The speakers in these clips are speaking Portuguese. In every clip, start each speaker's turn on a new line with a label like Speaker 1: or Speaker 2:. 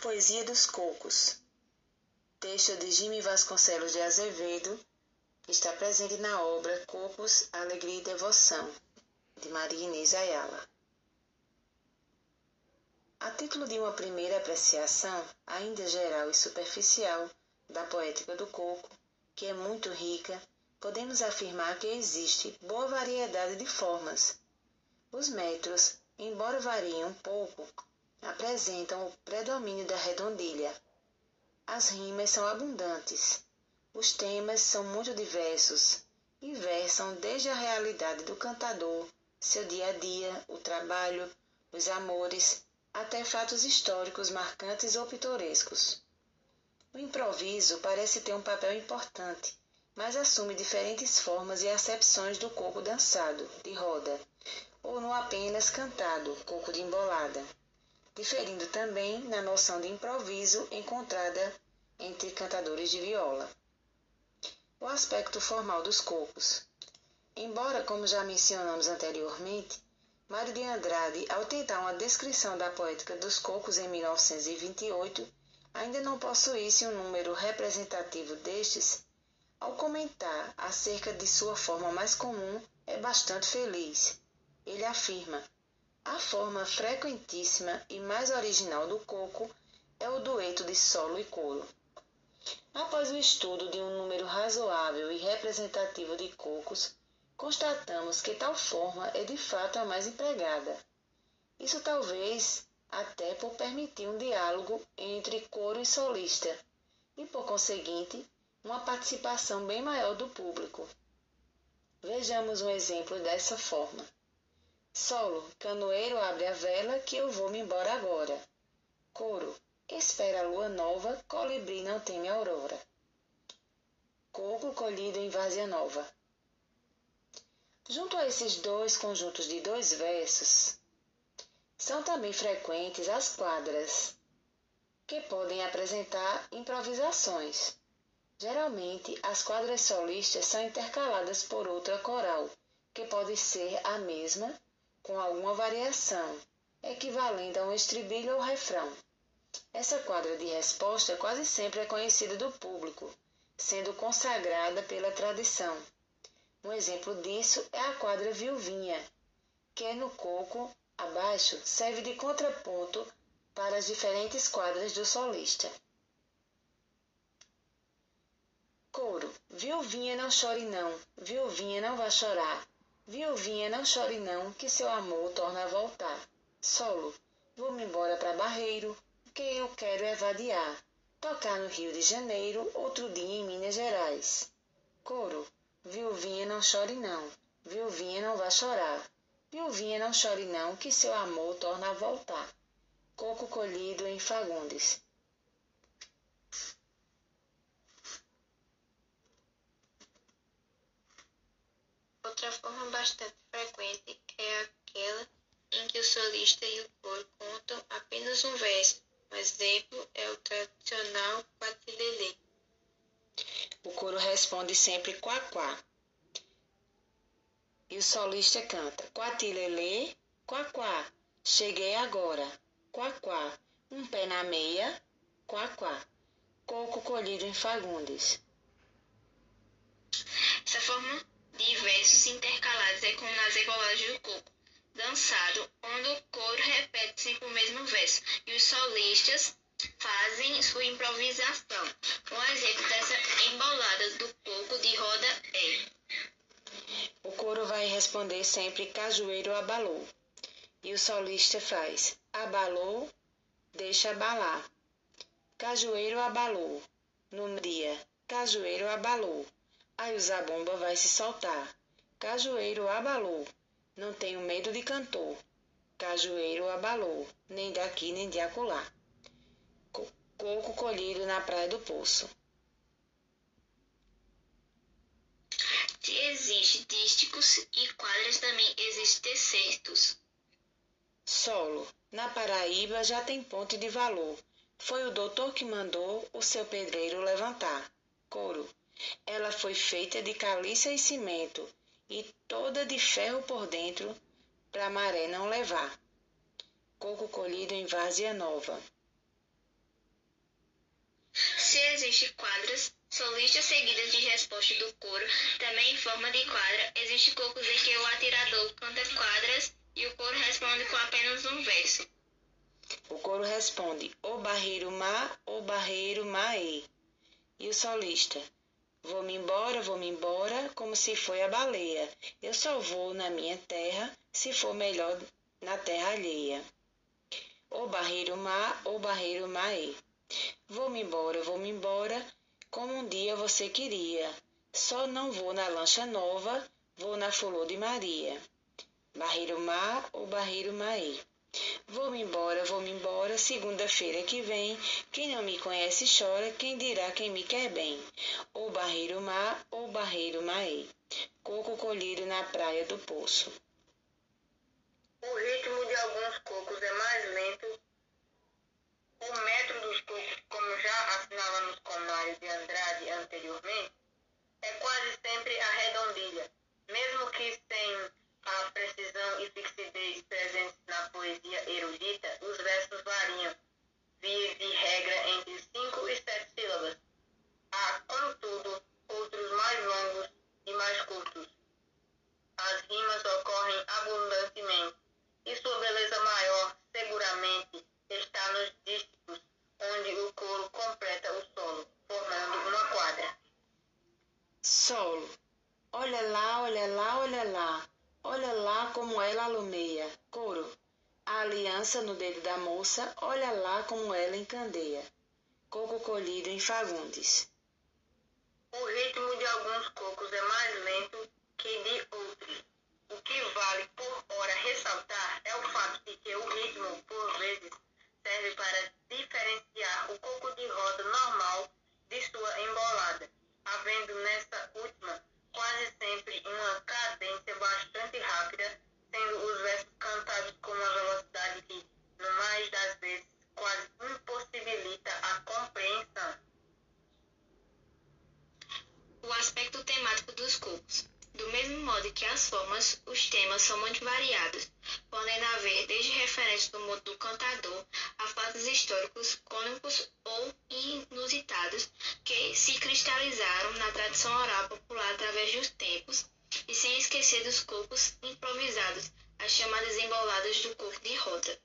Speaker 1: Poesia dos Cocos. Texto de Jimmy Vasconcelos de Azevedo, está presente na obra Cocos, Alegria e Devoção, de Maria Inês Ayala. A título de uma primeira apreciação, ainda geral e superficial, da poética do coco, que é muito rica, podemos afirmar que existe boa variedade de formas. Os metros, embora variem um pouco, apresentam o predomínio da redondilha. As rimas são abundantes. Os temas são muito diversos e versam desde a realidade do cantador, seu dia a dia, o trabalho, os amores, até fatos históricos marcantes ou pitorescos. O improviso parece ter um papel importante, mas assume diferentes formas e acepções do coco dançado, de roda, ou no apenas cantado, coco de embolada diferindo também na noção de improviso encontrada entre cantadores de viola. O aspecto formal dos cocos. Embora, como já mencionamos anteriormente, Mário de Andrade, ao tentar uma descrição da poética dos cocos em 1928, ainda não possuísse um número representativo destes, ao comentar acerca de sua forma mais comum, é bastante feliz. Ele afirma: a forma frequentíssima e mais original do coco é o dueto de solo e coro. Após o estudo de um número razoável e representativo de cocos, constatamos que tal forma é de fato a mais empregada. Isso talvez até por permitir um diálogo entre coro e solista, e por conseguinte, uma participação bem maior do público. Vejamos um exemplo dessa forma. Solo, canoeiro abre a vela que eu vou me embora agora. Coro, espera a lua nova, colibri não teme a aurora. Coco colhido em várzea nova. Junto a esses dois conjuntos de dois versos, são também frequentes as quadras, que podem apresentar improvisações. Geralmente, as quadras solistas são intercaladas por outra coral, que pode ser a mesma com alguma variação, equivalente a um estribilho ou refrão. Essa quadra de resposta quase sempre é conhecida do público, sendo consagrada pela tradição. Um exemplo disso é a quadra viuvinha, que é no coco, abaixo, serve de contraponto para as diferentes quadras do solista. Coro. Viuvinha não chore não, viuvinha não vá chorar. Viuvinha, não chore não, que seu amor torna a voltar. Solo, vou-me embora para Barreiro, que eu quero é vadiar. Tocar no Rio de Janeiro, outro dia em Minas Gerais. Coro, viuvinha, não chore não, viuvinha, não vá chorar. Viuvinha, não chore não, que seu amor torna a voltar. Coco colhido em Fagundes.
Speaker 2: Outra forma bastante frequente é aquela em que o solista e o coro contam apenas um verso. Um exemplo é o tradicional quatilelê.
Speaker 1: O coro responde sempre quá quá. E o solista canta quatilelê, quá quá. Cheguei agora, quá quá. Um pé na meia, quá quá. Coco colhido em Fagundes.
Speaker 2: Essa forma de versos intercalados é como nas embolagens do coco, dançado, onde o coro repete sempre o mesmo verso e os solistas fazem sua improvisação. Um exemplo dessa embolada do coco de roda é:
Speaker 1: O coro vai responder sempre cajueiro abalou. E o solista faz abalou, deixa abalar. Cajueiro abalou. No dia, cajueiro abalou. Aí o zabumba vai se soltar. Cajueiro abalou. Não tenho medo de cantor. Cajueiro abalou. Nem daqui nem de acolá. Coco colhido na praia do poço.
Speaker 2: Se existe dísticos e quadras, também existem tercetos.
Speaker 1: Solo. Na Paraíba já tem ponte de valor. Foi o doutor que mandou o seu pedreiro levantar. Coro. Ela foi feita de caliça e cimento, e toda de ferro por dentro, para a maré não levar. Coco colhido em várzea nova.
Speaker 2: se existem quadras solistas seguidas de resposta do coro, também em forma de quadra, existem cocos em que o atirador canta quadras e o coro responde com apenas um verso.
Speaker 1: O coro responde: O barreiro má, o barreiro mae. E o solista: Vou-me embora, vou-me embora, como se foi a baleia. Eu só vou na minha terra, se for melhor na terra alheia. O barreiro má, o barreiro mae. Vou-me embora, vou-me embora, como um dia você queria. Só não vou na lancha nova, vou na flor de Maria. Barreiro má, o barreiro mae. Vou-me embora, vou-me embora, segunda-feira que vem. Quem não me conhece chora, quem dirá quem me quer bem. O barreiro má, o barreiro maê. Coco colhido na praia do poço.
Speaker 3: O ritmo de alguns cocos é mais lento. O metro dos cocos, como já assinalamos com Mário de Andrade anteriormente, é quase sempre a redondilha, mesmo que sem Solo.
Speaker 1: Olha lá, olha lá, olha lá. Olha lá como ela alumeia. Coro. A aliança no dedo da moça, olha lá como ela encandeia. Coco colhido em Fagundes.
Speaker 3: O ritmo de alguns cocos é mais lento que de outros. O que vale por hora ressaltar é o fato de que o ritmo, por vezes,
Speaker 2: as os temas são muito variados, podendo haver desde referências do modo do cantador a fatos históricos, cômicos ou inusitados que se cristalizaram na tradição oral popular através dos tempos, e sem esquecer dos cocos improvisados, as chamadas emboladas do coco de roda.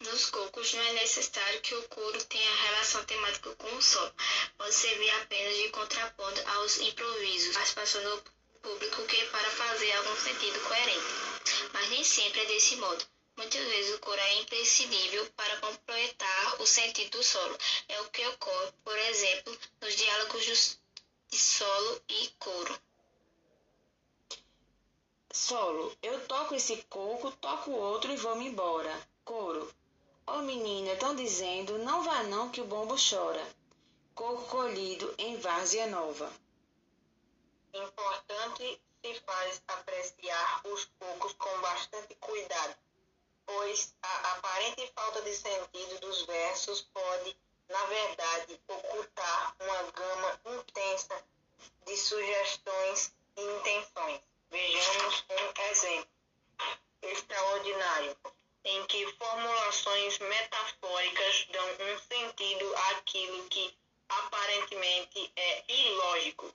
Speaker 2: Nos cocos não é necessário que o coro tenha relação temática com o solo. Pode servir apenas de contraponto aos improvisos, participação do público que para fazer algum sentido coerente. Mas nem sempre é desse modo. Muitas vezes o coro é imprescindível para completar o sentido do solo. É o que ocorre, por exemplo, nos diálogos de solo e coro.
Speaker 1: Solo. Eu toco esse coco, toco outro e vou-me embora. Coro. Ô oh, menina, estão dizendo, não vá não que o bombo chora. Coco colhido em várzea nova.
Speaker 3: Importante se faz apreciar os cocos com bastante cuidado, pois a aparente falta de sentido dos versos pode, na verdade, ocultar uma gama intensa de sugestões e intenções. Vejamos um exemplo extraordinário em que formulações metafóricas dão um sentido àquilo que aparentemente é ilógico.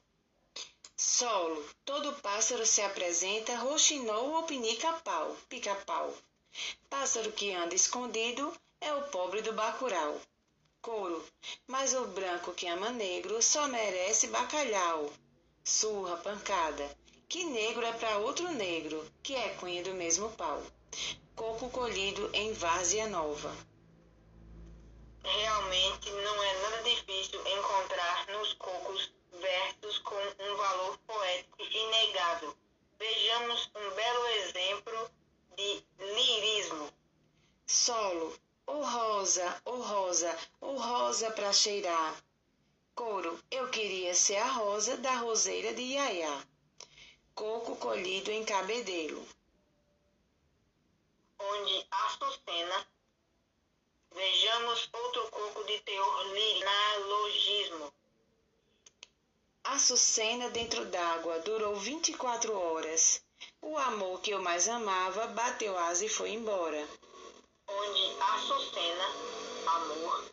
Speaker 1: Solo. Todo pássaro se apresenta, roxinou ou pinica-pau, pica-pau. Pássaro que anda escondido é o pobre do bacural. Couro. Mas o branco que ama negro só merece bacalhau. Surra, pancada. Que negro é para outro negro, que é cunha do mesmo pau coco colhido em várzea nova.
Speaker 3: Realmente não é nada difícil encontrar nos cocos versos com um valor poético inegável. Vejamos um belo exemplo de lirismo.
Speaker 1: Solo, ô oh rosa, ô oh rosa, ô oh rosa pra cheirar. Coro, eu queria ser a rosa da roseira de Iaiá. Coco colhido em cabedelo
Speaker 3: onde Açucena, vejamos outro coco de teor linalogismo.
Speaker 1: Açucena dentro d'água durou 24 horas. O amor que eu mais amava bateu asa e foi embora.
Speaker 3: Onde Açucena, amor,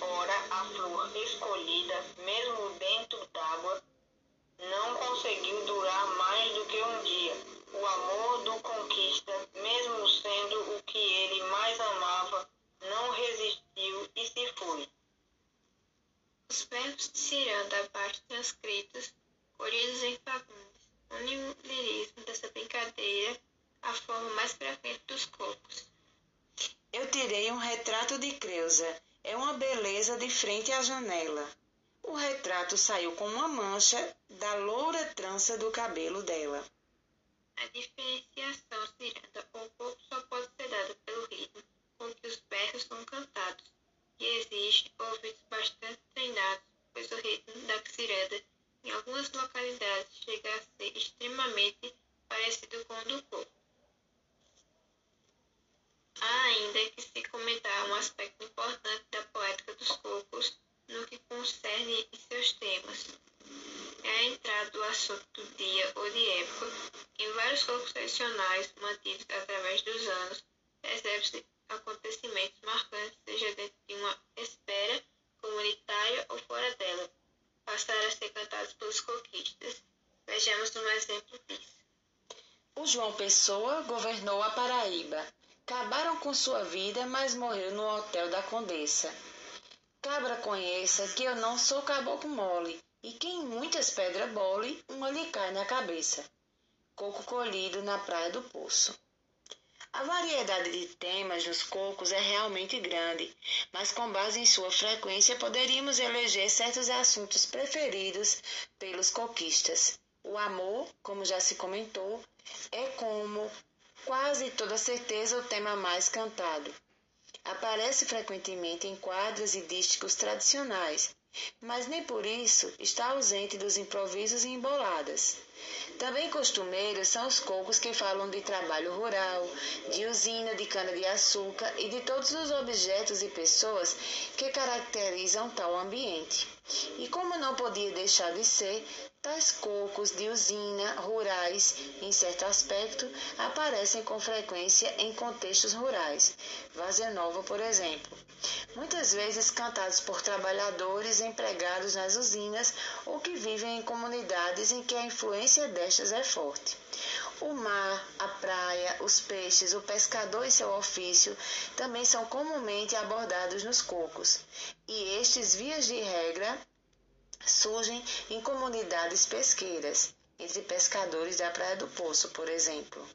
Speaker 3: ora a flor escolhida, mesmo dentro d'água, não conseguiu durar mais do que um dia. O amor
Speaker 2: De ciranda abaixo transcritos, colhidos em Fagundes, o lirismo dessa brincadeira à forma mais frequente dos cocos.
Speaker 1: Eu tirei um retrato de Creusa. É uma beleza de frente à janela. O retrato saiu com uma mancha da loura trança do cabelo dela.
Speaker 2: A diferenciação ciranda ou coco só pode ser dada pelo ritmo com que os versos são cantados, e exige ouvidos bastante treinados, pois o ritmo em algumas localidades chega a ser extremamente parecido com o do coco. Há ainda que se comentar um aspecto importante da poética dos cocos no que concerne seus temas. É a entrada do assunto do dia ou de época em vários cocos tradicionais mantidos através dos anos, percebe-se acontecimentos marcantes, seja dentro de uma espera comunitária ou fora dela, passaram a ser cantados pelos coquistas. Vejamos um exemplo disso.
Speaker 1: O João Pessoa governou a Paraíba. Acabaram com sua vida, mas morreu no hotel da Condessa. Cabra conheça que eu não sou caboclo mole, e que em muitas pedras bole, uma lhe cai na cabeça. Coco colhido na praia do Poço. A variedade de temas dos cocos é realmente grande, mas com base em sua frequência poderíamos eleger certos assuntos preferidos pelos coquistas. O amor, como já se comentou, é como quase toda certeza o tema mais cantado. Aparece frequentemente em quadros e dísticos tradicionais, mas nem por isso está ausente dos improvisos e emboladas. Também costumeiros são os cocos que falam de trabalho rural, de usina de cana-de-açúcar e de todos os objetos e pessoas que caracterizam tal ambiente. E como não podia deixar de ser, tais cocos de usina rurais, em certo aspecto, aparecem com frequência em contextos rurais. Vazia Nova, por exemplo muitas vezes cantados por trabalhadores empregados nas usinas ou que vivem em comunidades em que a influência destas é forte. O mar, a praia, os peixes, o pescador e seu ofício também são comumente abordados nos cocos, e estes, vias de regra, surgem em comunidades pesqueiras, entre pescadores da Praia do Poço, por exemplo.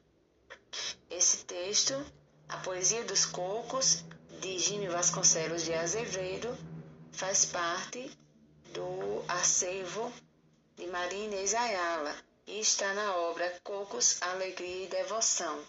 Speaker 1: Esse texto, A Poesia dos Cocos, de Jimmy Vasconcelos de Azevedo, faz parte do acervo de Maria Inês Ayala e está na obra Cocos, Alegria e Devoção,